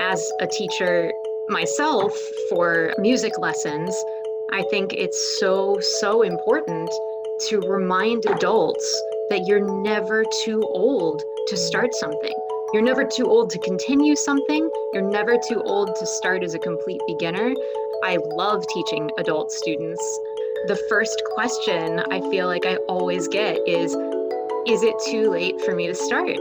as a teacher myself for music lessons, I think it's so, so important to remind adults that you're never too old to start something. You're never too old to continue something. You're never too old to start as a complete beginner. I love teaching adult students. The first question I feel like I always get is Is it too late for me to start?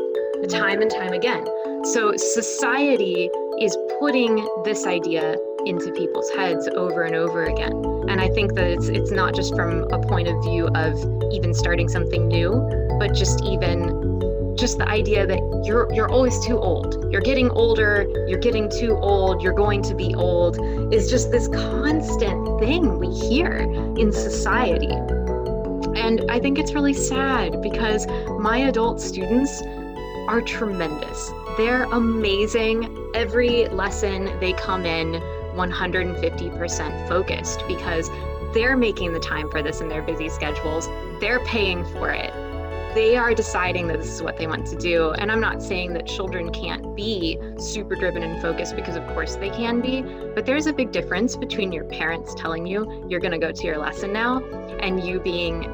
Time and time again. So, society is putting this idea into people's heads over and over again. And I think that it's it's not just from a point of view of even starting something new, but just even just the idea that you're you're always too old. You're getting older, you're getting too old, you're going to be old is just this constant thing we hear in society. And I think it's really sad because my adult students are tremendous. They're amazing. Every lesson they come in 150% focused because they're making the time for this in their busy schedules. They're paying for it. They are deciding that this is what they want to do. And I'm not saying that children can't be super driven and focused because, of course, they can be. But there's a big difference between your parents telling you you're going to go to your lesson now and you being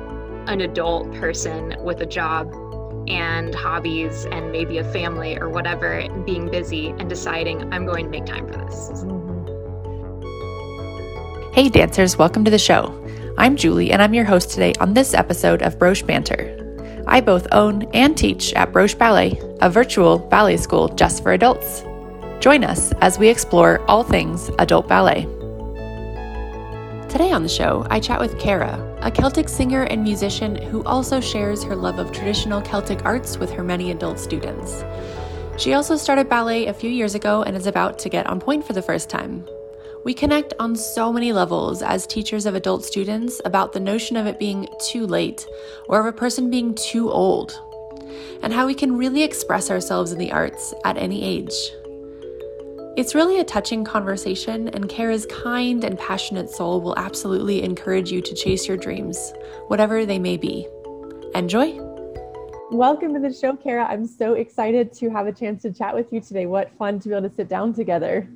an adult person with a job and hobbies and maybe a family or whatever, being busy and deciding I'm going to make time for this. Mm-hmm. Hey, dancers, welcome to the show. I'm Julie, and I'm your host today on this episode of Broche Banter. I both own and teach at Broche Ballet, a virtual ballet school just for adults. Join us as we explore all things adult ballet. Today on the show, I chat with Kara, a Celtic singer and musician who also shares her love of traditional Celtic arts with her many adult students. She also started ballet a few years ago and is about to get on pointe for the first time. We connect on so many levels as teachers of adult students about the notion of it being too late or of a person being too old, and how we can really express ourselves in the arts at any age. It's really a touching conversation, and Kara's kind and passionate soul will absolutely encourage you to chase your dreams, whatever they may be. Enjoy! Welcome to the show, Kara. I'm so excited to have a chance to chat with you today. What fun to be able to sit down together.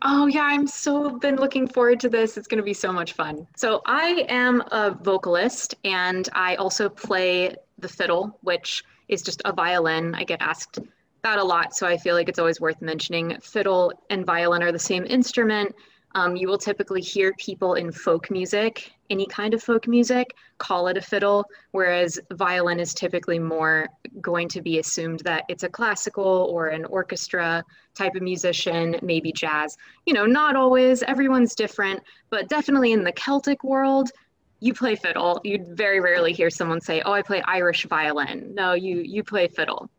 Oh, yeah, I'm so been looking forward to this. It's going to be so much fun. So, I am a vocalist and I also play the fiddle, which is just a violin. I get asked that a lot, so I feel like it's always worth mentioning. Fiddle and violin are the same instrument. Um, you will typically hear people in folk music, any kind of folk music, call it a fiddle, whereas violin is typically more going to be assumed that it's a classical or an orchestra type of musician, maybe jazz. You know, not always, everyone's different, but definitely in the Celtic world, you play fiddle. You'd very rarely hear someone say, "Oh, I play Irish violin." No, you you play fiddle.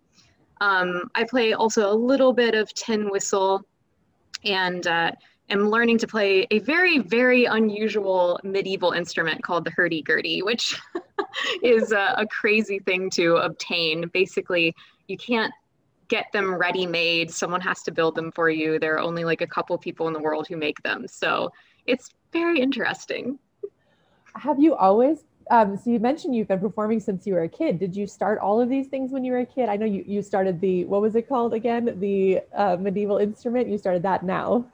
Um, I play also a little bit of tin whistle and uh, am learning to play a very, very unusual medieval instrument called the hurdy-gurdy, which is a, a crazy thing to obtain. Basically, you can't get them ready made. Someone has to build them for you. There are only like a couple people in the world who make them. So it's very interesting. Have you always um, so you mentioned you've been performing since you were a kid. Did you start all of these things when you were a kid? I know you, you started the, what was it called again? The uh, medieval instrument. You started that now.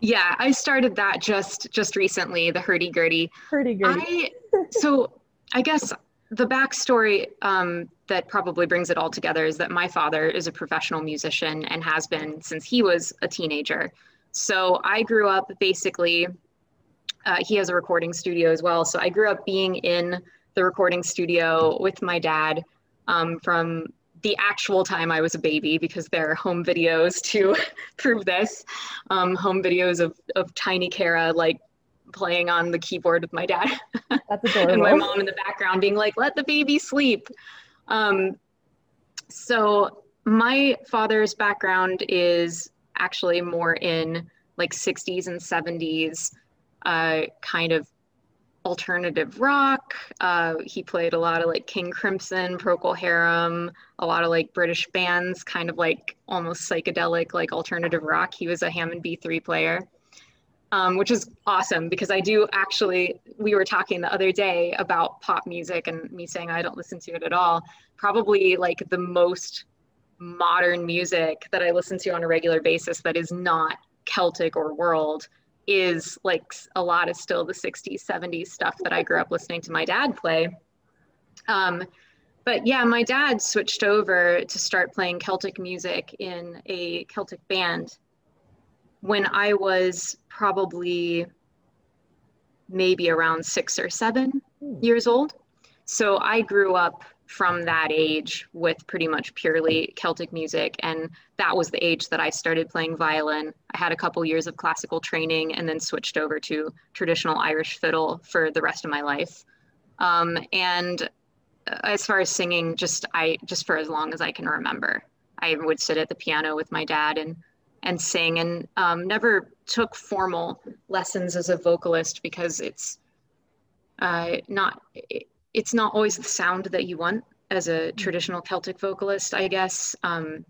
Yeah, I started that just just recently, the hurdy-gurdy. Hurdy-gurdy. I, so I guess the backstory um, that probably brings it all together is that my father is a professional musician and has been since he was a teenager. So I grew up basically uh, he has a recording studio as well. So I grew up being in the recording studio with my dad um, from the actual time I was a baby because there are home videos to prove this. Um, home videos of, of tiny Kara like playing on the keyboard with my dad. and my mom in the background being like, let the baby sleep. Um, so my father's background is actually more in like 60s and 70s uh, kind of alternative rock. Uh, he played a lot of like King Crimson, Procol Harum, a lot of like British bands, kind of like almost psychedelic, like alternative rock. He was a Hammond B3 player, um, which is awesome because I do actually, we were talking the other day about pop music and me saying I don't listen to it at all. Probably like the most modern music that I listen to on a regular basis that is not Celtic or world is like a lot of still the 60s, 70s stuff that I grew up listening to my dad play. Um, but yeah, my dad switched over to start playing Celtic music in a Celtic band when I was probably maybe around six or seven hmm. years old. So I grew up from that age with pretty much purely Celtic music. And that was the age that I started playing violin. I had a couple years of classical training and then switched over to traditional Irish fiddle for the rest of my life. Um, and as far as singing, just I just for as long as I can remember, I would sit at the piano with my dad and and sing, and um, never took formal lessons as a vocalist because it's uh, not it's not always the sound that you want as a traditional Celtic vocalist, I guess. Um,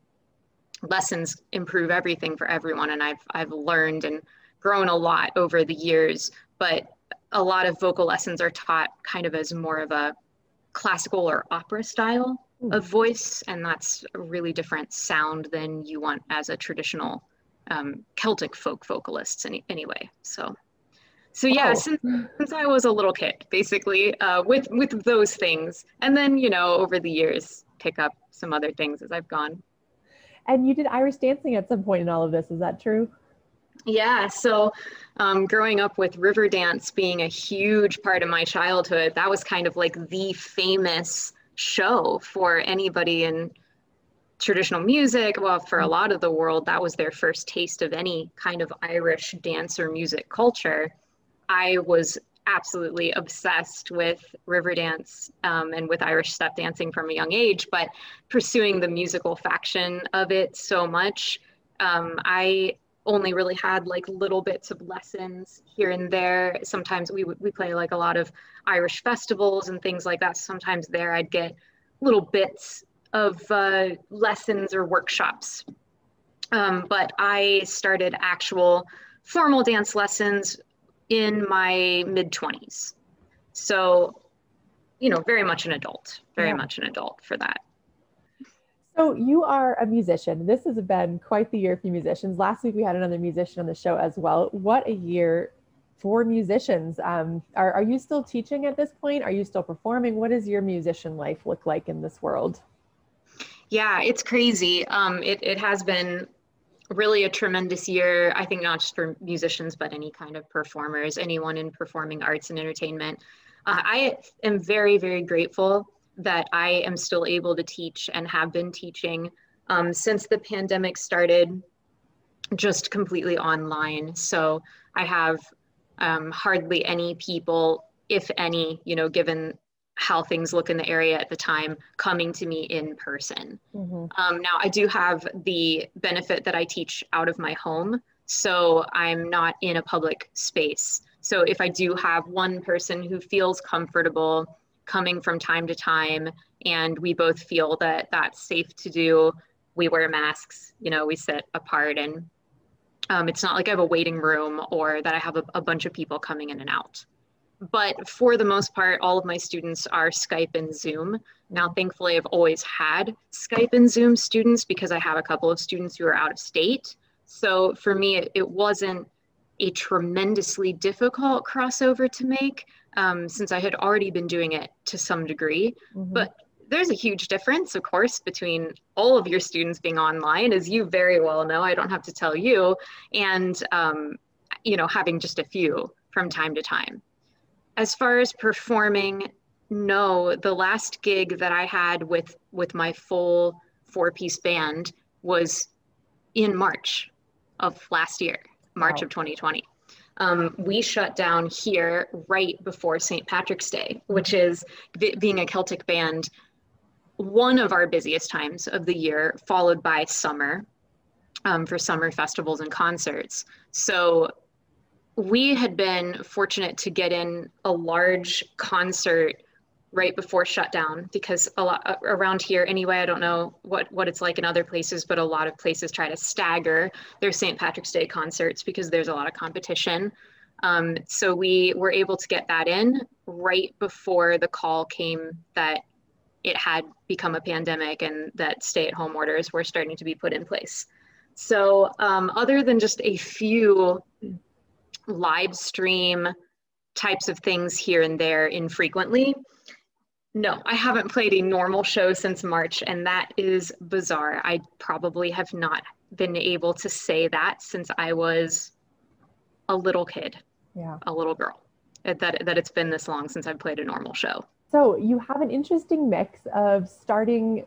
lessons improve everything for everyone, and I've I've learned and grown a lot over the years. But a lot of vocal lessons are taught kind of as more of a classical or opera style hmm. of voice, and that's a really different sound than you want as a traditional um, Celtic folk vocalist. Any, anyway, so so yeah, oh. since, since I was a little kid, basically, uh, with with those things, and then you know over the years pick up some other things as I've gone. And you did Irish dancing at some point in all of this. Is that true? Yeah. So, um, growing up with Riverdance being a huge part of my childhood, that was kind of like the famous show for anybody in traditional music. Well, for a lot of the world, that was their first taste of any kind of Irish dance or music culture. I was absolutely obsessed with Riverdance um, and with Irish step dancing from a young age, but pursuing the musical faction of it so much, um, I only really had like little bits of lessons here and there. Sometimes we we play like a lot of Irish festivals and things like that. Sometimes there I'd get little bits of uh, lessons or workshops. Um, but I started actual formal dance lessons in my mid 20s. So, you know, very much an adult, very yeah. much an adult for that. So you are a musician. This has been quite the year for musicians. Last week we had another musician on the show as well. What a year for musicians. Um, are, are you still teaching at this point? Are you still performing? What does your musician life look like in this world? Yeah, it's crazy. Um, it, it has been really a tremendous year. I think not just for musicians, but any kind of performers, anyone in performing arts and entertainment. Uh, I am very, very grateful that I am still able to teach and have been teaching um, since the pandemic started, just completely online. So I have um, hardly any people, if any, you know, given how things look in the area at the time coming to me in person. Mm-hmm. Um, now, I do have the benefit that I teach out of my home, so I'm not in a public space. So if I do have one person who feels comfortable coming from time to time and we both feel that that's safe to do, we wear masks, you know, we sit apart and um, it's not like I have a waiting room or that I have a, a bunch of people coming in and out but for the most part, all of my students are Skype and Zoom. Now, thankfully, I've always had Skype and Zoom students because I have a couple of students who are out of state. So for me, it, it wasn't a tremendously difficult crossover to make um, since I had already been doing it to some degree. Mm-hmm. But there's a huge difference, of course, between all of your students being online, as you very well know. I don't have to tell you, and um, you know, having just a few from time to time as far as performing, no, the last gig that I had with with my full four piece band was in March of last year, March wow. of 2020. Um, we shut down here right before St. Patrick's Day, which is being a Celtic band, one of our busiest times of the year, followed by summer um, for summer festivals and concerts. So we had been fortunate to get in a large concert right before shutdown because a lot uh, around here anyway i don't know what what it's like in other places but a lot of places try to stagger their st patrick's day concerts because there's a lot of competition um, so we were able to get that in right before the call came that it had become a pandemic and that stay at home orders were starting to be put in place. So, um, other than just a few live stream types of things here and there infrequently, no, I haven't played a normal show since March, and that is bizarre. I probably have not been able to say that since I was a little kid, yeah, a little girl. That that it's been this long since I've played a normal show. So you have an interesting mix of starting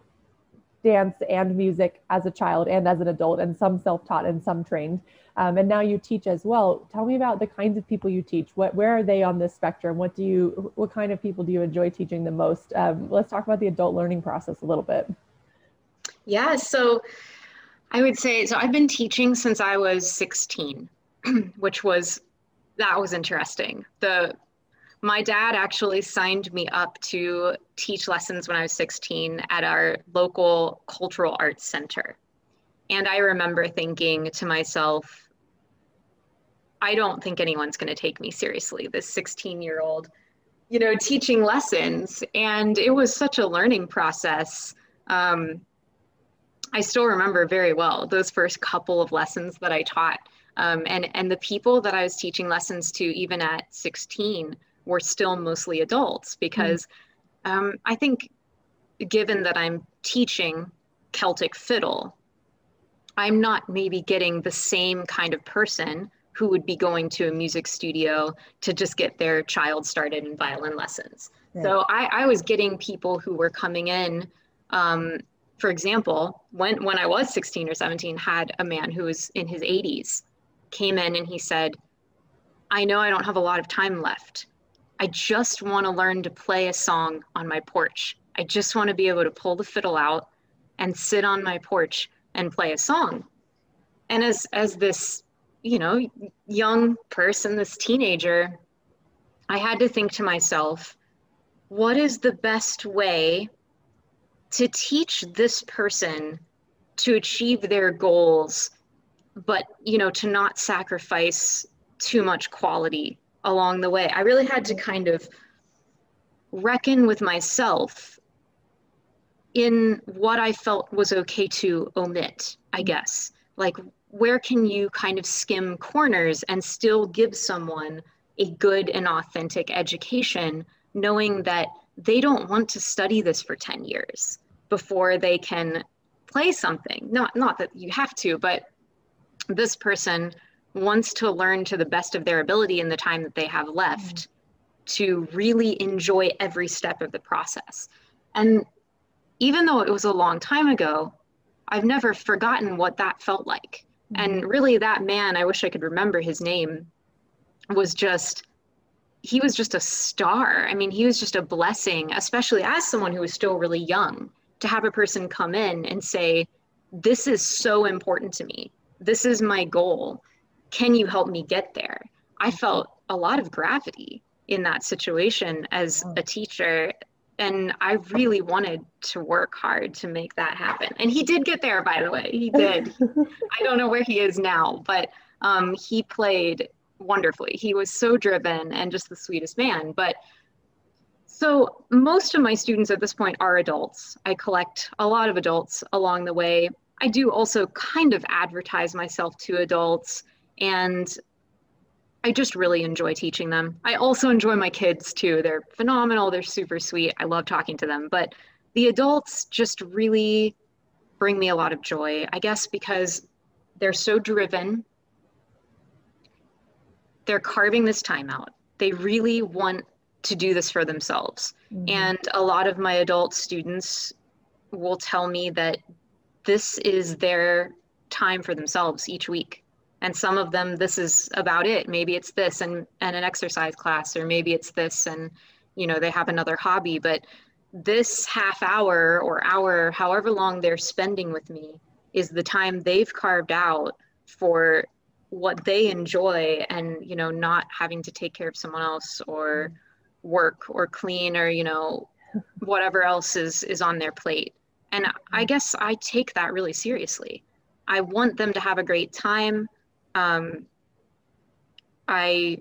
dance and music as a child and as an adult, and some self-taught and some trained. Um, and now you teach as well. Tell me about the kinds of people you teach. What, where are they on this spectrum? What do you, what kind of people do you enjoy teaching the most? Um, let's talk about the adult learning process a little bit. Yeah, so I would say so. I've been teaching since I was 16, which was that was interesting. The my dad actually signed me up to teach lessons when I was 16 at our local cultural arts center. And I remember thinking to myself, I don't think anyone's going to take me seriously, this 16 year old, you know, teaching lessons. And it was such a learning process. Um, I still remember very well those first couple of lessons that I taught. Um, and, and the people that I was teaching lessons to, even at 16, were still mostly adults because mm. um, I think, given that I'm teaching Celtic fiddle, I'm not maybe getting the same kind of person who would be going to a music studio to just get their child started in violin lessons. Right. So I, I, was getting people who were coming in. Um, for example, when when I was 16 or 17, had a man who was in his 80s came in and he said, "I know I don't have a lot of time left, I just want to learn to play a song on my porch. I just want to be able to pull the fiddle out and sit on my porch and play a song. And as as this, you know, young person, this teenager, I had to think to myself, what is the best way to teach this person to achieve their goals but you know to not sacrifice too much quality along the way. I really had to kind of reckon with myself in what I felt was okay to omit, I guess. Like, where can you kind of skim corners and still give someone a good and authentic education, knowing that they don't want to study this for 10 years before they can play something? Not, not that you have to, but this person wants to learn to the best of their ability in the time that they have left mm-hmm. to really enjoy every step of the process. And even though it was a long time ago, I've never forgotten what that felt like. Mm-hmm. And really, that man, I wish I could remember his name, was just, he was just a star. I mean, he was just a blessing, especially as someone who was still really young, to have a person come in and say, This is so important to me. This is my goal can you help me get there? I felt a lot of gravity in that situation as a teacher. And I really wanted to work hard to make that happen. And he did get there, by the way. He did. I don't know where he is now, but um, he played wonderfully. He was so driven and just the sweetest man. But so most of my students at this point are adults. I collect a lot of adults along the way. I do also kind of advertise myself to adults and I just really enjoy teaching them. I also enjoy my kids too. They're phenomenal, they're super sweet. I love talking to them, but the adults just really bring me a lot of joy, I guess because they're so driven. They're carving this time out. They really want to do this for themselves. Mm-hmm. And a lot of my adult students will tell me that this is their time for themselves each week and some of them this is about it. Maybe it's this and and an exercise class or maybe it's this and you know they have another hobby. But this half hour or hour however long they're spending with me is the time they've carved out for what they enjoy and you know not having to take care of someone else or work or clean or you know whatever else is is on their plate. And i guess i take that really seriously. I want them to have a great time um, I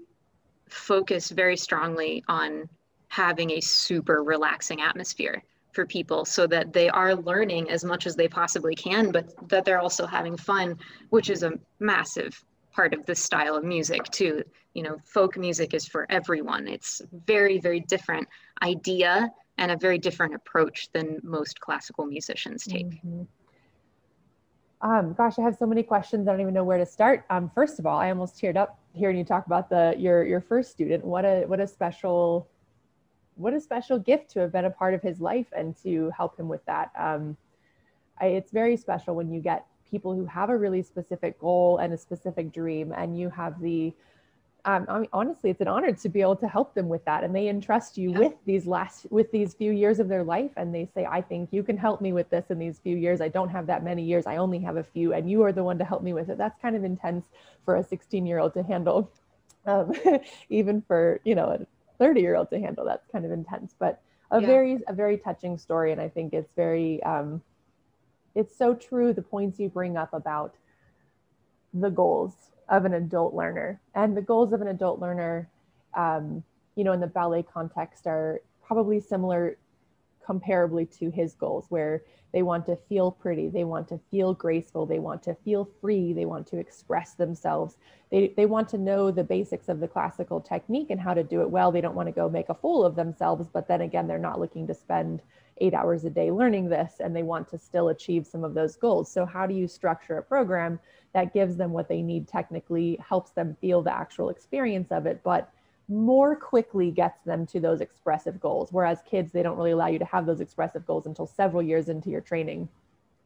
focus very strongly on having a super relaxing atmosphere for people so that they are learning as much as they possibly can, but that they're also having fun, which is a massive part of this style of music too. You know, folk music is for everyone. It's very, very different idea and a very different approach than most classical musicians take. Mm-hmm. Um, gosh, I have so many questions. I don't even know where to start. Um, first of all, I almost teared up hearing you talk about the your your first student. What a what a special what a special gift to have been a part of his life and to help him with that. Um, I, it's very special when you get people who have a really specific goal and a specific dream, and you have the um, I mean, honestly, it's an honor to be able to help them with that. And they entrust you yeah. with these last, with these few years of their life. And they say, I think you can help me with this in these few years. I don't have that many years. I only have a few, and you are the one to help me with it. That's kind of intense for a 16 year old to handle. Um, even for, you know, a 30 year old to handle, that's kind of intense, but a yeah. very, a very touching story. And I think it's very, um, it's so true. The points you bring up about the goals of an adult learner. And the goals of an adult learner, um, you know, in the ballet context are probably similar comparably to his goals, where they want to feel pretty, they want to feel graceful, they want to feel free, they want to express themselves. They, they want to know the basics of the classical technique and how to do it well. They don't want to go make a fool of themselves, but then again, they're not looking to spend eight hours a day learning this and they want to still achieve some of those goals. So, how do you structure a program that gives them what they need technically, helps them feel the actual experience of it, but more quickly gets them to those expressive goals? Whereas kids, they don't really allow you to have those expressive goals until several years into your training.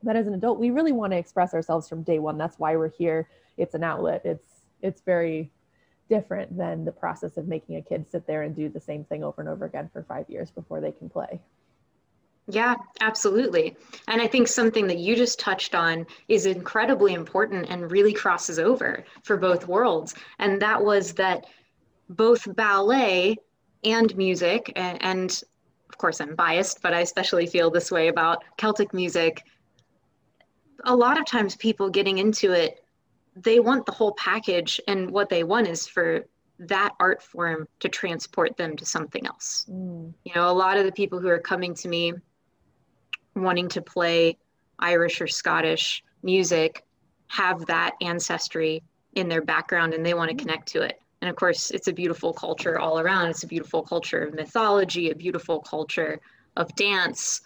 But as an adult, we really want to express ourselves from day one. That's why we're here. It's an outlet. It's it's very different than the process of making a kid sit there and do the same thing over and over again for five years before they can play. Yeah, absolutely. And I think something that you just touched on is incredibly important and really crosses over for both worlds. And that was that both ballet and music, and, and of course I'm biased, but I especially feel this way about Celtic music. A lot of times people getting into it, they want the whole package. And what they want is for that art form to transport them to something else. Mm. You know, a lot of the people who are coming to me wanting to play Irish or Scottish music have that ancestry in their background and they want to mm. connect to it. And of course, it's a beautiful culture all around. It's a beautiful culture of mythology, a beautiful culture of dance,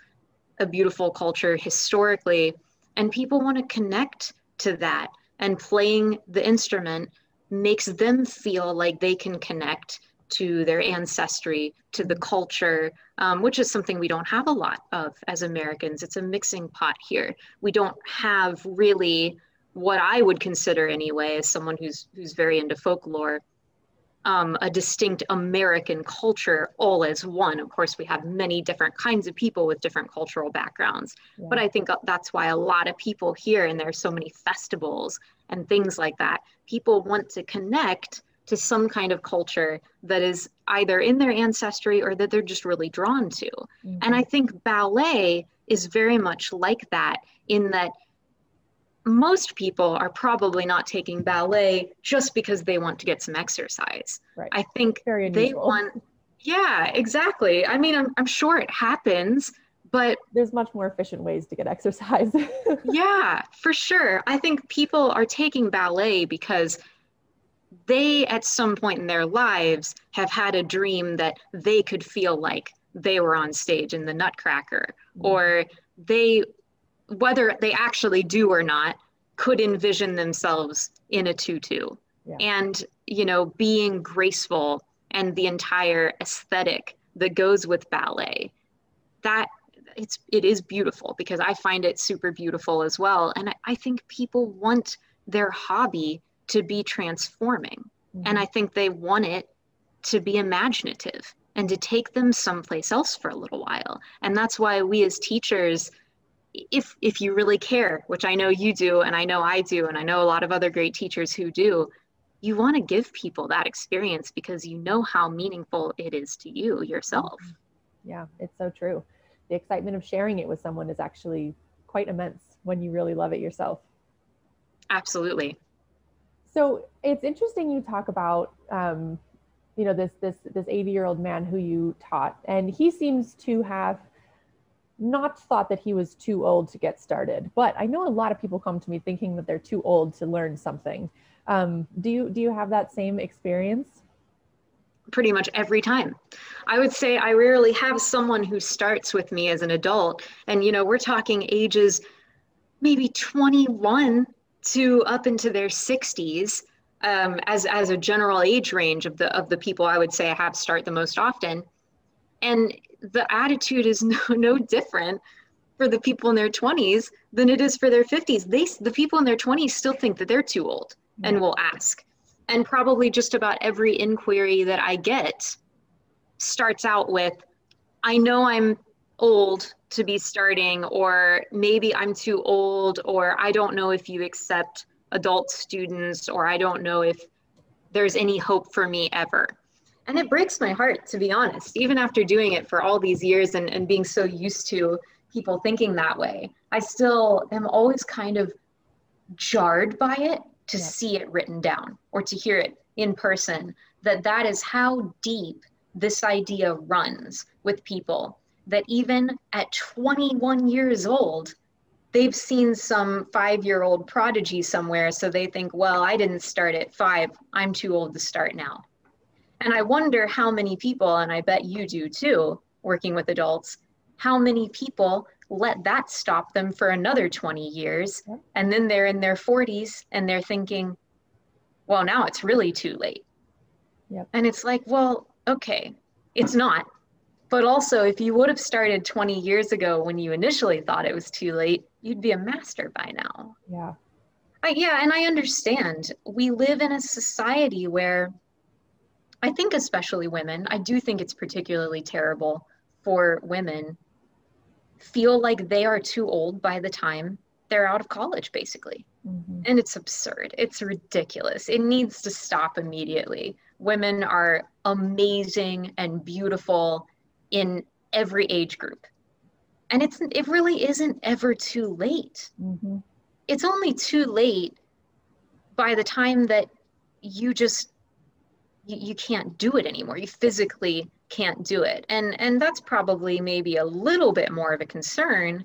a beautiful culture historically. And people want to connect to that. And playing the instrument makes them feel like they can connect to their ancestry, to the culture, um, which is something we don't have a lot of as Americans. It's a mixing pot here. We don't have really what I would consider anyway as someone who's who's very into folklore, um, a distinct American culture all as one. Of course, we have many different kinds of people with different cultural backgrounds, yeah. but I think that's why a lot of people here, and there are so many festivals and things like that. People want to connect to some kind of culture that is either in their ancestry or that they're just really drawn to. Mm-hmm. And I think ballet is very much like that in that most people are probably not taking ballet just because they want to get some exercise. Right. I think they want, yeah, exactly. I mean, I'm, I'm sure it happens, but there's much more efficient ways to get exercise. yeah, for sure. I think people are taking ballet because they at some point in their lives have had a dream that they could feel like they were on stage in the nutcracker mm-hmm. or they whether they actually do or not could envision themselves in a tutu yeah. and you know being graceful and the entire aesthetic that goes with ballet that it's it is beautiful because i find it super beautiful as well and I, I think people want their hobby to be transforming. Mm-hmm. And I think they want it to be imaginative and to take them someplace else for a little while. And that's why we as teachers, if if you really care, which I know you do and I know I do and I know a lot of other great teachers who do, you want to give people that experience because you know how meaningful it is to you yourself. Mm-hmm. Yeah, it's so true. The excitement of sharing it with someone is actually quite immense when you really love it yourself. Absolutely. So it's interesting you talk about, um, you know, this this this 80 year old man who you taught, and he seems to have not thought that he was too old to get started. But I know a lot of people come to me thinking that they're too old to learn something. Um, do you do you have that same experience? Pretty much every time. I would say I rarely have someone who starts with me as an adult. And, you know, we're talking ages maybe 21 to up into their 60s um, as, as a general age range of the, of the people I would say I have start the most often. And the attitude is no, no different for the people in their 20s than it is for their 50s. They, the people in their 20s still think that they're too old and will ask and probably just about every inquiry that I get starts out with, I know I'm old to be starting, or maybe I'm too old, or I don't know if you accept adult students, or I don't know if there's any hope for me ever. And it breaks my heart, to be honest, even after doing it for all these years and, and being so used to people thinking that way. I still am always kind of jarred by it to yeah. see it written down or to hear it in person that that is how deep this idea runs with people that even at 21 years old they've seen some 5-year-old prodigy somewhere so they think well I didn't start at 5 I'm too old to start now and I wonder how many people and I bet you do too working with adults how many people let that stop them for another 20 years. And then they're in their 40s and they're thinking, well, now it's really too late. Yep. And it's like, well, okay, it's not. But also, if you would have started 20 years ago when you initially thought it was too late, you'd be a master by now. Yeah. I, yeah, and I understand. We live in a society where I think, especially women, I do think it's particularly terrible for women feel like they are too old by the time they're out of college, basically. Mm-hmm. And it's absurd. It's ridiculous. It needs to stop immediately. Women are amazing and beautiful in every age group. And it's it really isn't ever too late. Mm-hmm. It's only too late by the time that you just you, you can't do it anymore. You physically can't do it. And and that's probably maybe a little bit more of a concern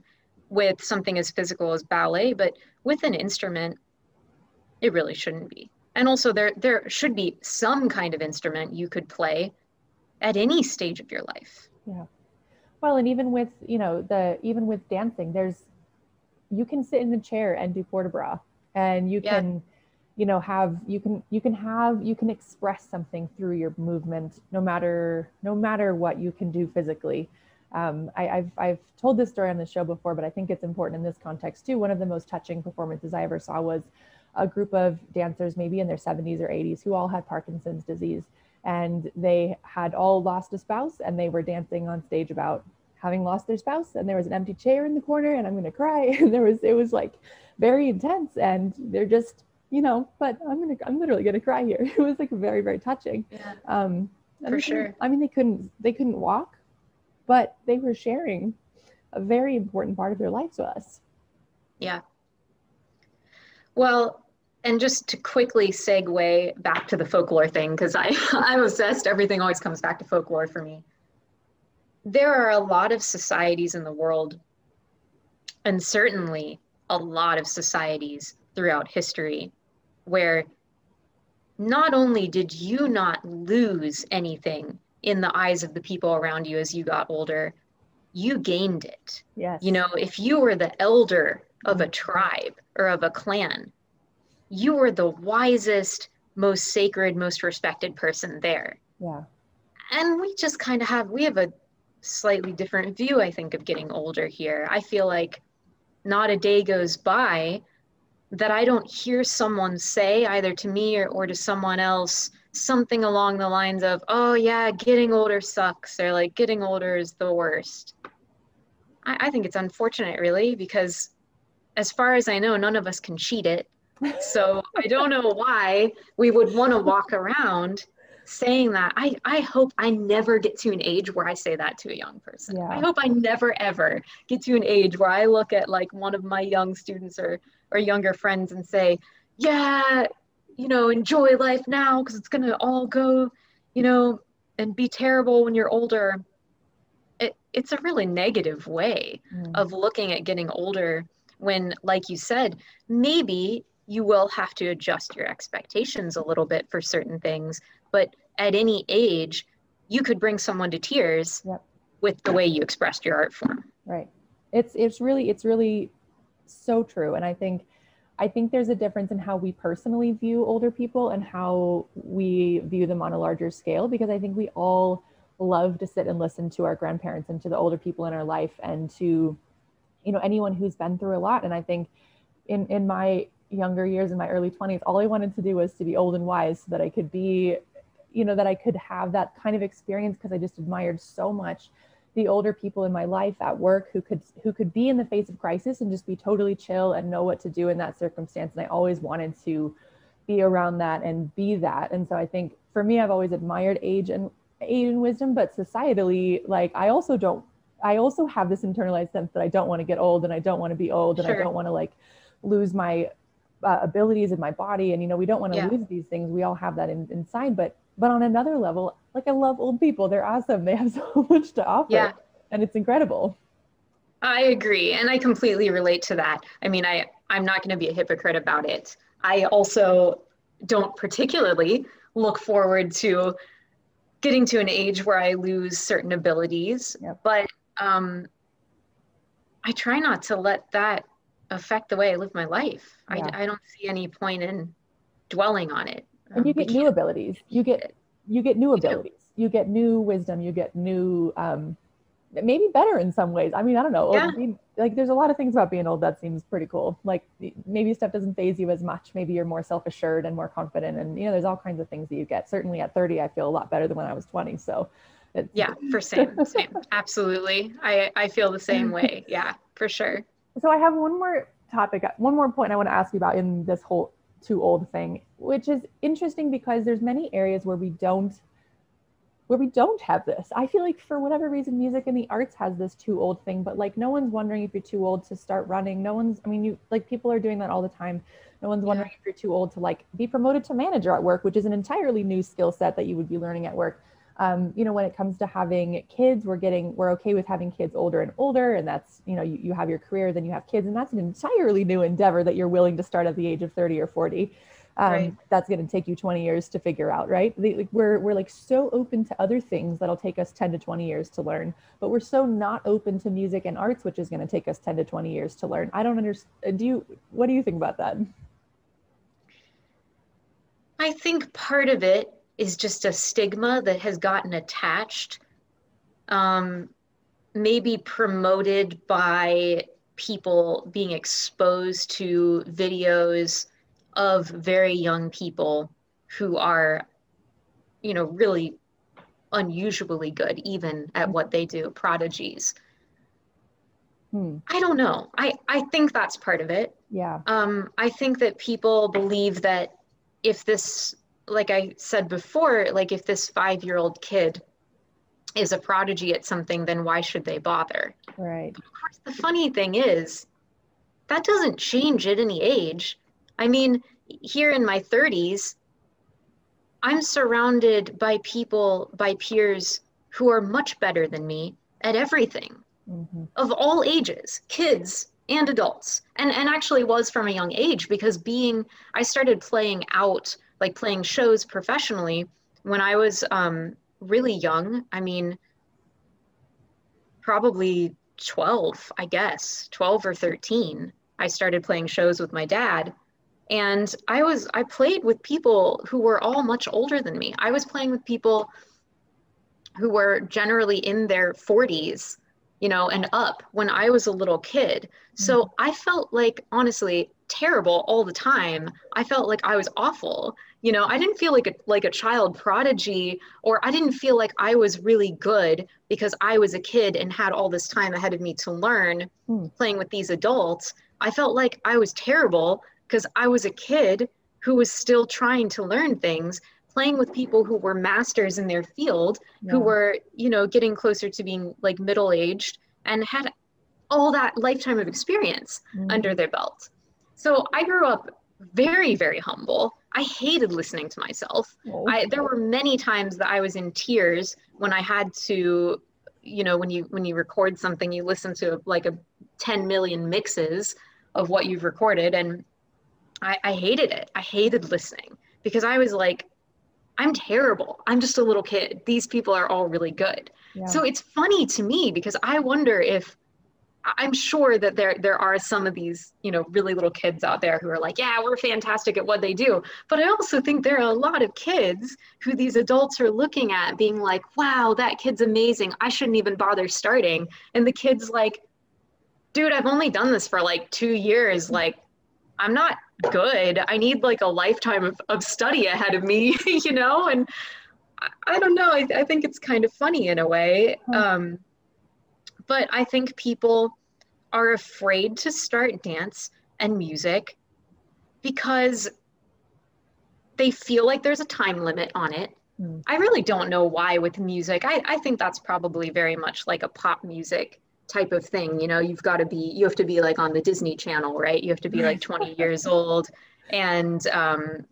with something as physical as ballet, but with an instrument, it really shouldn't be. And also there there should be some kind of instrument you could play at any stage of your life. Yeah. Well, and even with, you know, the even with dancing, there's you can sit in the chair and do port de bras and you can you know have you can you can have you can express something through your movement no matter no matter what you can do physically. Um, I, have I've told this story on the show before but i think it's important in this context too. One of the most touching performances i ever saw was a group of dancers maybe in their 70s or 80s who all had parkinson's disease and they had all lost a spouse and they were dancing on stage about having lost their spouse and there was an empty chair in the corner and i'm going to cry and there was it was like very intense and they're just you know, but I'm gonna, I'm literally gonna cry here. It was like very, very touching. Yeah. Um, For sure. I mean, they couldn't, they couldn't walk, but they were sharing a very important part of their life to us. Yeah. Well, and just to quickly segue back to the folklore thing, because I, I'm obsessed. Everything always comes back to folklore for me. There are a lot of societies in the world, and certainly a lot of societies throughout history where not only did you not lose anything in the eyes of the people around you as you got older, you gained it. Yes. You know, if you were the elder of a tribe or of a clan, you were the wisest, most sacred, most respected person there. Yeah. And we just kind of have we have a slightly different view, I think, of getting older here. I feel like not a day goes by that I don't hear someone say either to me or, or to someone else something along the lines of, oh yeah, getting older sucks, or like getting older is the worst. I, I think it's unfortunate really because as far as I know, none of us can cheat it. So I don't know why we would want to walk around saying that. I, I hope I never get to an age where I say that to a young person. Yeah. I hope I never ever get to an age where I look at like one of my young students or or younger friends and say, yeah, you know, enjoy life now because it's going to all go, you know, and be terrible when you're older. It, it's a really negative way mm. of looking at getting older when like you said maybe you will have to adjust your expectations a little bit for certain things but at any age you could bring someone to tears yep. with the way you expressed your art form right it's it's really it's really so true and i think i think there's a difference in how we personally view older people and how we view them on a larger scale because i think we all love to sit and listen to our grandparents and to the older people in our life and to you know anyone who's been through a lot and i think in in my younger years in my early 20s all i wanted to do was to be old and wise so that i could be you know that i could have that kind of experience because i just admired so much the older people in my life at work who could who could be in the face of crisis and just be totally chill and know what to do in that circumstance and i always wanted to be around that and be that and so i think for me i've always admired age and age and wisdom but societally like i also don't i also have this internalized sense that i don't want to get old and i don't want to be old and sure. i don't want to like lose my uh, abilities in my body and you know we don't want to yeah. lose these things we all have that in, inside but but on another level like i love old people they're awesome they have so much to offer yeah. and it's incredible i agree and i completely relate to that i mean i i'm not going to be a hypocrite about it i also don't particularly look forward to getting to an age where i lose certain abilities yep. but um i try not to let that affect the way I live my life. Yeah. I, I don't see any point in dwelling on it. And you um, get new abilities. You get you get new abilities. You get new wisdom. You get new um, maybe better in some ways. I mean, I don't know. Yeah. like there's a lot of things about being old that seems pretty cool. Like maybe stuff doesn't faze you as much. Maybe you're more self-assured and more confident. And you know, there's all kinds of things that you get. Certainly at 30, I feel a lot better than when I was 20. So it's, yeah, for same, same. Absolutely. I, I feel the same way. Yeah, for sure. So I have one more topic, one more point I want to ask you about in this whole too old thing, which is interesting because there's many areas where we don't where we don't have this. I feel like for whatever reason, music and the arts has this too old thing, but like no one's wondering if you're too old to start running. No one's, I mean, you like people are doing that all the time. No one's wondering if you're too old to like be promoted to manager at work, which is an entirely new skill set that you would be learning at work um, you know, when it comes to having kids, we're getting, we're okay with having kids older and older. And that's, you know, you, you have your career, then you have kids. And that's an entirely new endeavor that you're willing to start at the age of 30 or 40. Um, right. That's going to take you 20 years to figure out, right? The, like we're, we're like so open to other things that'll take us 10 to 20 years to learn, but we're so not open to music and arts, which is going to take us 10 to 20 years to learn. I don't understand. Do you, what do you think about that? I think part of it is just a stigma that has gotten attached, um, maybe promoted by people being exposed to videos of very young people who are, you know, really unusually good, even at what they do, prodigies. Hmm. I don't know. I, I think that's part of it. Yeah. Um, I think that people believe that if this like I said before, like if this five year old kid is a prodigy at something, then why should they bother? Right. But of course, the funny thing is, that doesn't change at any age. I mean, here in my 30s, I'm surrounded by people, by peers who are much better than me at everything mm-hmm. of all ages, kids and adults. And, and actually was from a young age because being, I started playing out like playing shows professionally when I was um, really young. I mean, probably 12, I guess, 12 or 13. I started playing shows with my dad. And I was, I played with people who were all much older than me. I was playing with people who were generally in their 40s, you know, and up when I was a little kid. Mm-hmm. So I felt like, honestly, terrible all the time. I felt like I was awful you know i didn't feel like a like a child prodigy or i didn't feel like i was really good because i was a kid and had all this time ahead of me to learn mm. playing with these adults i felt like i was terrible because i was a kid who was still trying to learn things playing with people who were masters in their field yeah. who were you know getting closer to being like middle aged and had all that lifetime of experience mm. under their belt so i grew up very very humble i hated listening to myself. Oh. I, there were many times that i was in tears when i had to you know when you when you record something you listen to like a 10 million mixes of what you've recorded and I, I hated it. I hated listening because i was like i'm terrible. I'm just a little kid. These people are all really good. Yeah. so it's funny to me because i wonder if I'm sure that there there are some of these, you know, really little kids out there who are like, yeah, we're fantastic at what they do. But I also think there are a lot of kids who these adults are looking at being like, wow, that kid's amazing. I shouldn't even bother starting. And the kid's like, dude, I've only done this for like 2 years, like I'm not good. I need like a lifetime of, of study ahead of me, you know? And I, I don't know. I, I think it's kind of funny in a way. Um, but I think people are afraid to start dance and music because they feel like there's a time limit on it. Mm. I really don't know why with music. I, I think that's probably very much like a pop music type of thing. You know, you've got to be, you have to be like on the Disney Channel, right? You have to be like 20 years old and um,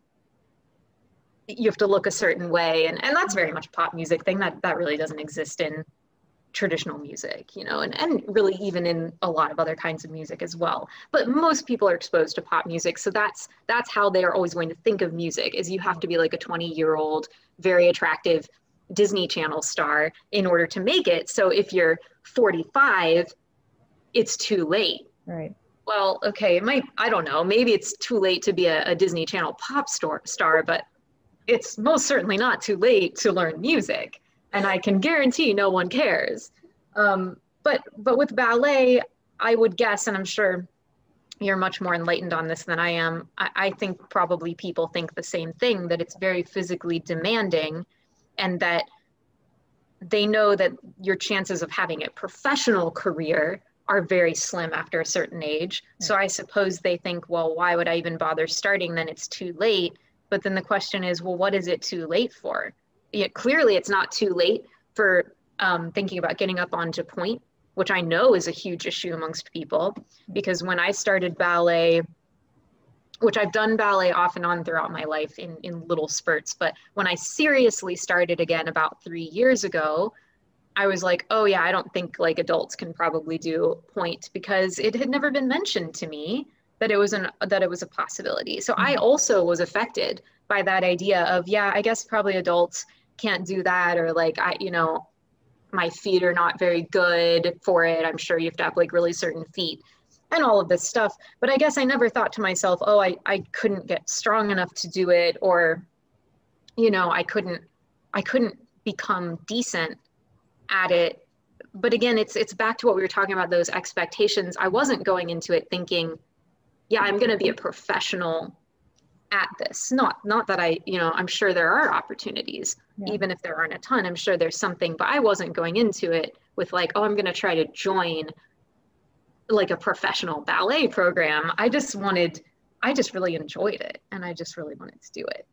you have to look a certain way. And, and that's very much pop music thing that, that really doesn't exist in traditional music, you know, and, and really even in a lot of other kinds of music as well. But most people are exposed to pop music. So that's that's how they are always going to think of music is you have to be like a 20 year old, very attractive Disney Channel star in order to make it. So if you're 45, it's too late. Right. Well, okay, it might, I don't know, maybe it's too late to be a, a Disney Channel pop star, star, but it's most certainly not too late to learn music and I can guarantee no one cares. Um, but but with ballet, I would guess, and I'm sure you're much more enlightened on this than I am. I, I think probably people think the same thing that it's very physically demanding, and that they know that your chances of having a professional career are very slim after a certain age. So I suppose they think, well, why would I even bother starting? Then it's too late. But then the question is, well, what is it too late for? Yeah, clearly it's not too late for um, thinking about getting up onto pointe, which I know is a huge issue amongst people. Because when I started ballet, which I've done ballet off and on throughout my life in, in little spurts, but when I seriously started again about three years ago, I was like, oh yeah, I don't think like adults can probably do pointe because it had never been mentioned to me that it was an that it was a possibility. So I mm-hmm. also was affected by that idea of yeah, I guess probably adults can't do that or like I you know my feet are not very good for it. I'm sure you have to have like really certain feet and all of this stuff. But I guess I never thought to myself, oh, I, I couldn't get strong enough to do it or, you know, I couldn't I couldn't become decent at it. But again, it's it's back to what we were talking about, those expectations. I wasn't going into it thinking, yeah, I'm gonna be a professional at this. Not not that I, you know, I'm sure there are opportunities, yeah. even if there aren't a ton. I'm sure there's something, but I wasn't going into it with like, oh, I'm going to try to join like a professional ballet program. I just wanted, I just really enjoyed it, and I just really wanted to do it.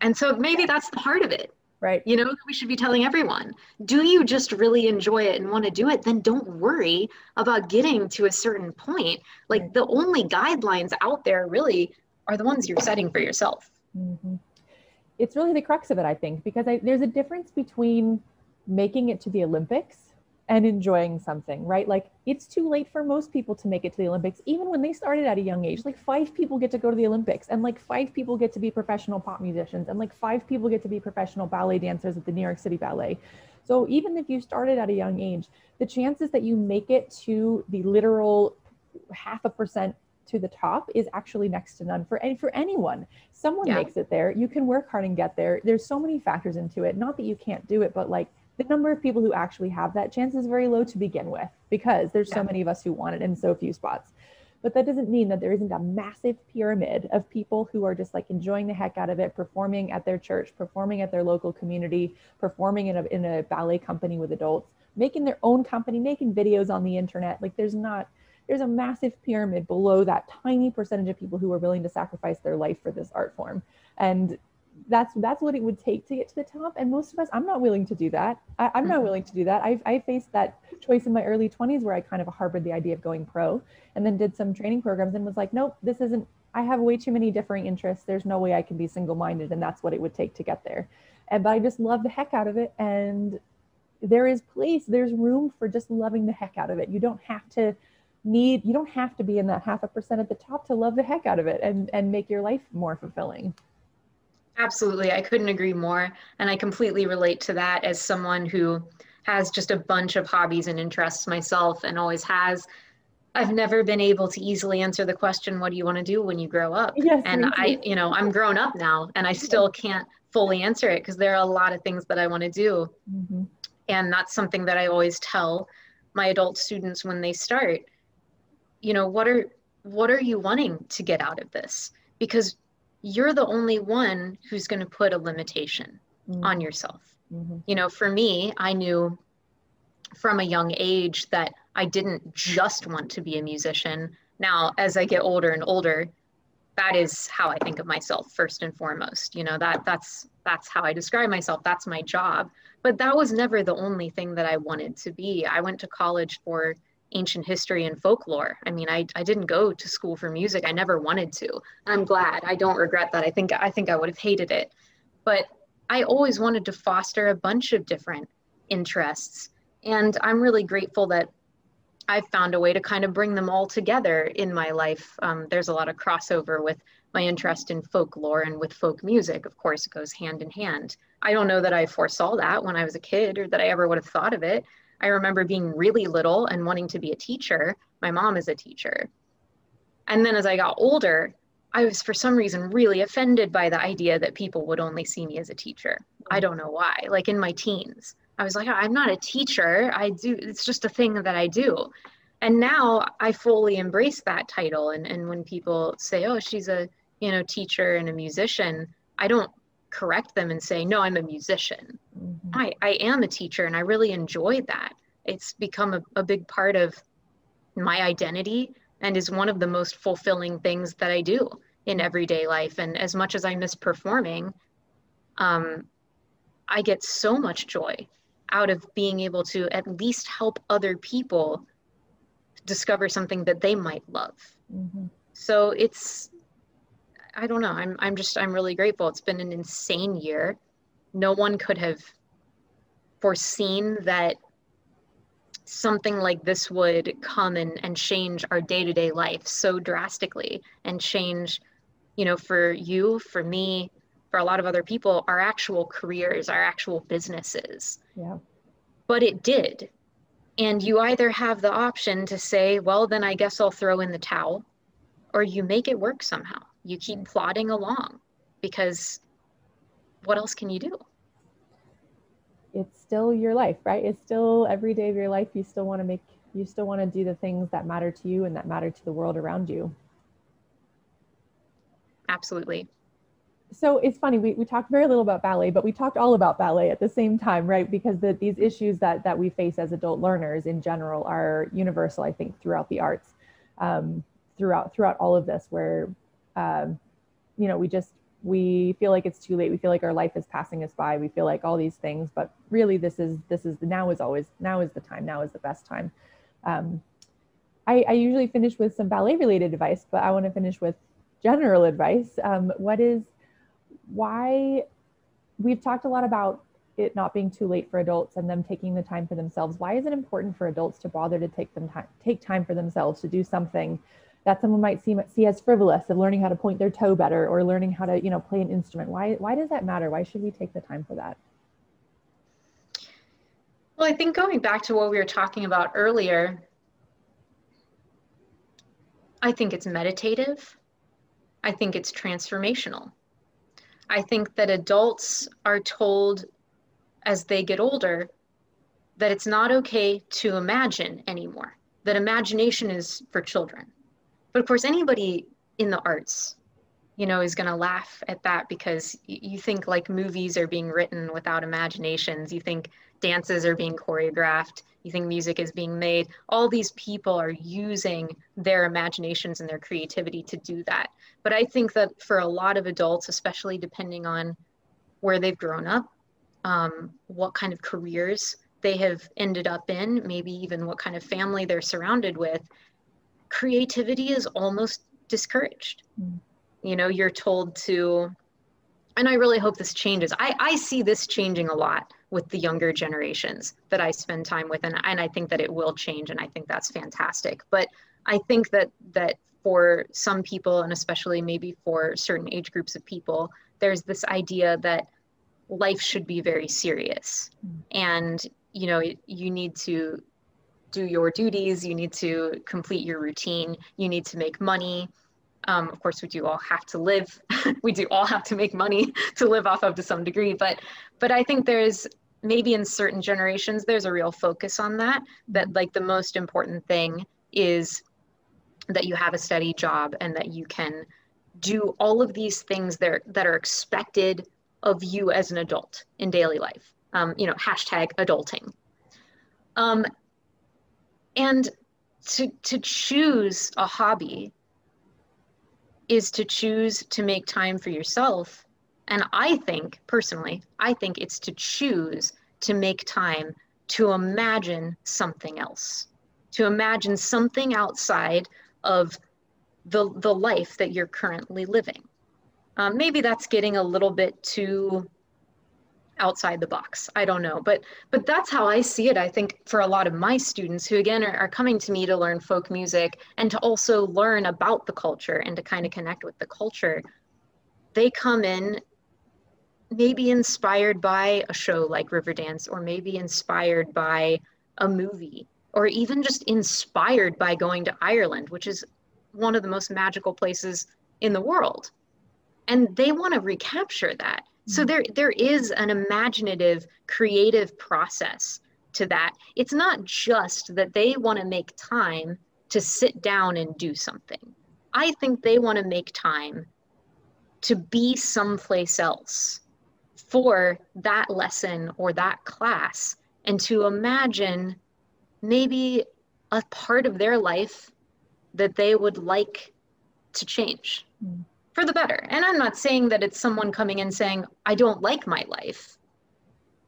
And so maybe that's the heart of it. Right. You know, we should be telling everyone do you just really enjoy it and want to do it? Then don't worry about getting to a certain point. Like right. the only guidelines out there really are the ones you're setting for yourself. Mm-hmm. It's really the crux of it, I think, because I, there's a difference between making it to the Olympics and enjoying something, right? Like it's too late for most people to make it to the Olympics, even when they started at a young age. Like five people get to go to the Olympics, and like five people get to be professional pop musicians, and like five people get to be professional ballet dancers at the New York City Ballet. So even if you started at a young age, the chances that you make it to the literal half a percent to the top is actually next to none for any for anyone. Someone yeah. makes it there. You can work hard and get there. There's so many factors into it. Not that you can't do it, but like the number of people who actually have that chance is very low to begin with because there's yeah. so many of us who want it in so few spots. But that doesn't mean that there isn't a massive pyramid of people who are just like enjoying the heck out of it, performing at their church, performing at their local community, performing in a, in a ballet company with adults, making their own company, making videos on the internet. Like there's not, there's a massive pyramid below that tiny percentage of people who are willing to sacrifice their life for this art form. And that's that's what it would take to get to the top. And most of us, I'm not willing to do that. I, am not mm-hmm. willing to do that. I've I faced that choice in my early 20s where I kind of harbored the idea of going pro and then did some training programs and was like, nope, this isn't I have way too many differing interests. There's no way I can be single-minded, and that's what it would take to get there. And but I just love the heck out of it, and there is place, there's room for just loving the heck out of it. You don't have to need, you don't have to be in that half a percent at the top to love the heck out of it and, and make your life more fulfilling. Absolutely. I couldn't agree more. And I completely relate to that as someone who has just a bunch of hobbies and interests myself and always has. I've never been able to easily answer the question, what do you want to do when you grow up? Yes, and I, you know, I'm grown up now and I still can't fully answer it because there are a lot of things that I want to do. Mm-hmm. And that's something that I always tell my adult students when they start. You know, what are what are you wanting to get out of this? Because you're the only one who's going to put a limitation mm-hmm. on yourself. Mm-hmm. You know, for me, I knew from a young age that I didn't just want to be a musician. Now, as I get older and older, that is how I think of myself first and foremost. You know, that that's that's how I describe myself. That's my job. But that was never the only thing that I wanted to be. I went to college for ancient history and folklore. I mean, I, I didn't go to school for music. I never wanted to. I'm glad. I don't regret that. I think I think I would have hated it. But I always wanted to foster a bunch of different interests. And I'm really grateful that I've found a way to kind of bring them all together in my life. Um, there's a lot of crossover with my interest in folklore and with folk music. Of course, it goes hand in hand. I don't know that I foresaw that when I was a kid or that I ever would have thought of it. I remember being really little and wanting to be a teacher. My mom is a teacher. And then as I got older, I was for some reason really offended by the idea that people would only see me as a teacher. I don't know why. Like in my teens, I was like, I'm not a teacher. I do, it's just a thing that I do. And now I fully embrace that title. And, and when people say, oh, she's a, you know, teacher and a musician, I don't correct them and say, no, I'm a musician. Mm-hmm. I, I am a teacher and I really enjoy that. It's become a, a big part of my identity and is one of the most fulfilling things that I do in everyday life. And as much as I miss performing, um, I get so much joy out of being able to at least help other people discover something that they might love. Mm-hmm. So it's I don't know. I'm I'm just I'm really grateful. It's been an insane year. No one could have foreseen that something like this would come and, and change our day-to-day life so drastically and change, you know, for you, for me, for a lot of other people, our actual careers, our actual businesses. Yeah. But it did. And you either have the option to say, well, then I guess I'll throw in the towel, or you make it work somehow you keep plodding along because what else can you do? It's still your life, right? It's still every day of your life. You still want to make, you still want to do the things that matter to you and that matter to the world around you. Absolutely. So it's funny, we, we talked very little about ballet, but we talked all about ballet at the same time, right? Because the, these issues that, that we face as adult learners in general are universal, I think, throughout the arts, um, throughout, throughout all of this, where um, you know, we just we feel like it's too late. We feel like our life is passing us by. We feel like all these things, but really, this is this is now is always now is the time. Now is the best time. Um, I, I usually finish with some ballet related advice, but I want to finish with general advice. Um, what is why we've talked a lot about it not being too late for adults and them taking the time for themselves. Why is it important for adults to bother to take them time take time for themselves to do something that someone might see, see as frivolous of learning how to point their toe better or learning how to you know play an instrument. Why why does that matter? Why should we take the time for that? Well i think going back to what we were talking about earlier i think it's meditative. I think it's transformational. I think that adults are told as they get older that it's not okay to imagine anymore that imagination is for children but of course, anybody in the arts, you know, is going to laugh at that because you think like movies are being written without imaginations. You think dances are being choreographed. You think music is being made. All these people are using their imaginations and their creativity to do that. But I think that for a lot of adults, especially depending on where they've grown up, um, what kind of careers they have ended up in, maybe even what kind of family they're surrounded with, creativity is almost discouraged. Mm. You know, you're told to, and I really hope this changes. I, I see this changing a lot with the younger generations that I spend time with. And, and I think that it will change. And I think that's fantastic. But I think that that for some people, and especially maybe for certain age groups of people, there's this idea that life should be very serious. Mm. And, you know, you need to do your duties, you need to complete your routine, you need to make money. Um, of course, we do all have to live. we do all have to make money to live off of to some degree. But, but I think there's maybe in certain generations there's a real focus on that. That like the most important thing is that you have a steady job and that you can do all of these things that are, that are expected of you as an adult in daily life. Um, you know, hashtag adulting. Um, and to, to choose a hobby is to choose to make time for yourself. And I think, personally, I think it's to choose to make time to imagine something else, to imagine something outside of the, the life that you're currently living. Um, maybe that's getting a little bit too outside the box. I don't know but but that's how i see it i think for a lot of my students who again are, are coming to me to learn folk music and to also learn about the culture and to kind of connect with the culture they come in maybe inspired by a show like riverdance or maybe inspired by a movie or even just inspired by going to ireland which is one of the most magical places in the world. And they want to recapture that so mm-hmm. there there is an imaginative creative process to that it's not just that they want to make time to sit down and do something i think they want to make time to be someplace else for that lesson or that class and to imagine maybe a part of their life that they would like to change. Mm for the better. And I'm not saying that it's someone coming in saying, I don't like my life.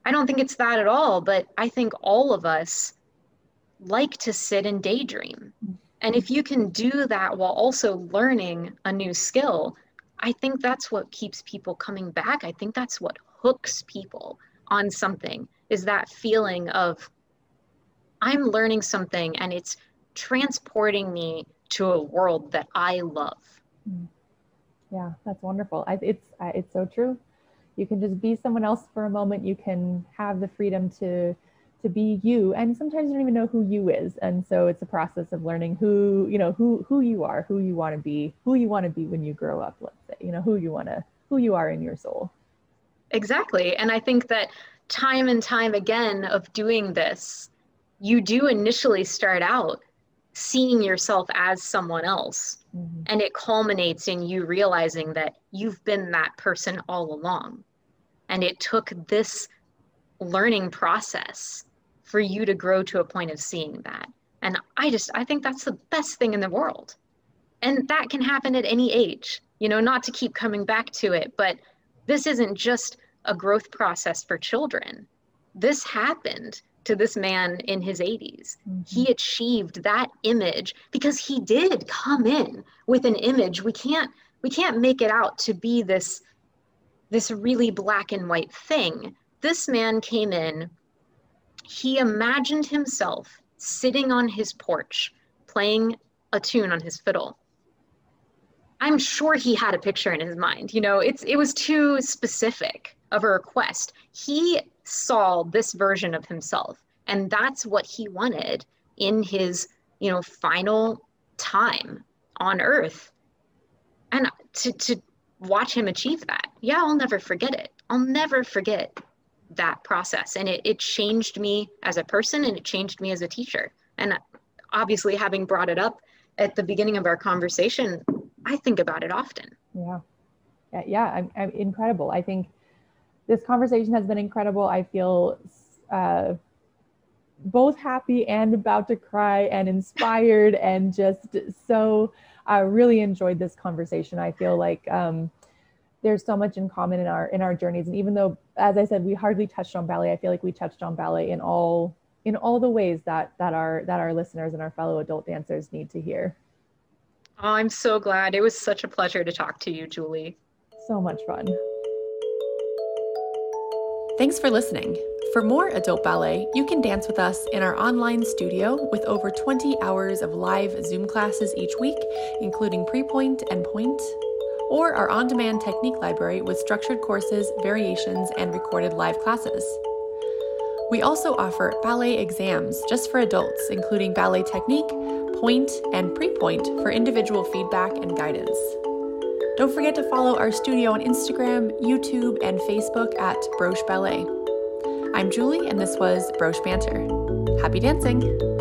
I don't think it's that at all, but I think all of us like to sit and daydream. And if you can do that while also learning a new skill, I think that's what keeps people coming back. I think that's what hooks people on something is that feeling of I'm learning something and it's transporting me to a world that I love. Mm. Yeah, that's wonderful. I, it's it's so true. You can just be someone else for a moment. You can have the freedom to to be you, and sometimes you don't even know who you is. And so it's a process of learning who you know who who you are, who you want to be, who you want to be when you grow up. Let's say you know who you want to who you are in your soul. Exactly, and I think that time and time again of doing this, you do initially start out seeing yourself as someone else. Mm-hmm. And it culminates in you realizing that you've been that person all along. And it took this learning process for you to grow to a point of seeing that. And I just, I think that's the best thing in the world. And that can happen at any age, you know, not to keep coming back to it, but this isn't just a growth process for children. This happened to this man in his 80s. Mm-hmm. He achieved that image because he did come in with an image. We can't we can't make it out to be this this really black and white thing. This man came in, he imagined himself sitting on his porch playing a tune on his fiddle. I'm sure he had a picture in his mind. You know, it's it was too specific of a request. He saw this version of himself. And that's what he wanted in his you know final time on earth. And to to watch him achieve that yeah i'll never forget it. I'll never forget that process. And it, it changed me as a person and it changed me as a teacher. And obviously having brought it up at the beginning of our conversation i think about it often. Yeah. Yeah, yeah I'm, I'm incredible. I think this conversation has been incredible i feel uh, both happy and about to cry and inspired and just so I really enjoyed this conversation. I feel like um, there's so much in common in our in our journeys, and even though, as I said, we hardly touched on ballet, I feel like we touched on ballet in all in all the ways that that our that our listeners and our fellow adult dancers need to hear. Oh, I'm so glad. It was such a pleasure to talk to you, Julie. So much fun. Thanks for listening. For more adult ballet, you can dance with us in our online studio with over 20 hours of live Zoom classes each week, including pre pointe and pointe, or our on demand technique library with structured courses, variations, and recorded live classes. We also offer ballet exams just for adults, including ballet technique, pointe, and pre pointe for individual feedback and guidance. Don't forget to follow our studio on Instagram, YouTube, and Facebook at Broche Ballet. I'm Julie, and this was Broche Banter. Happy dancing!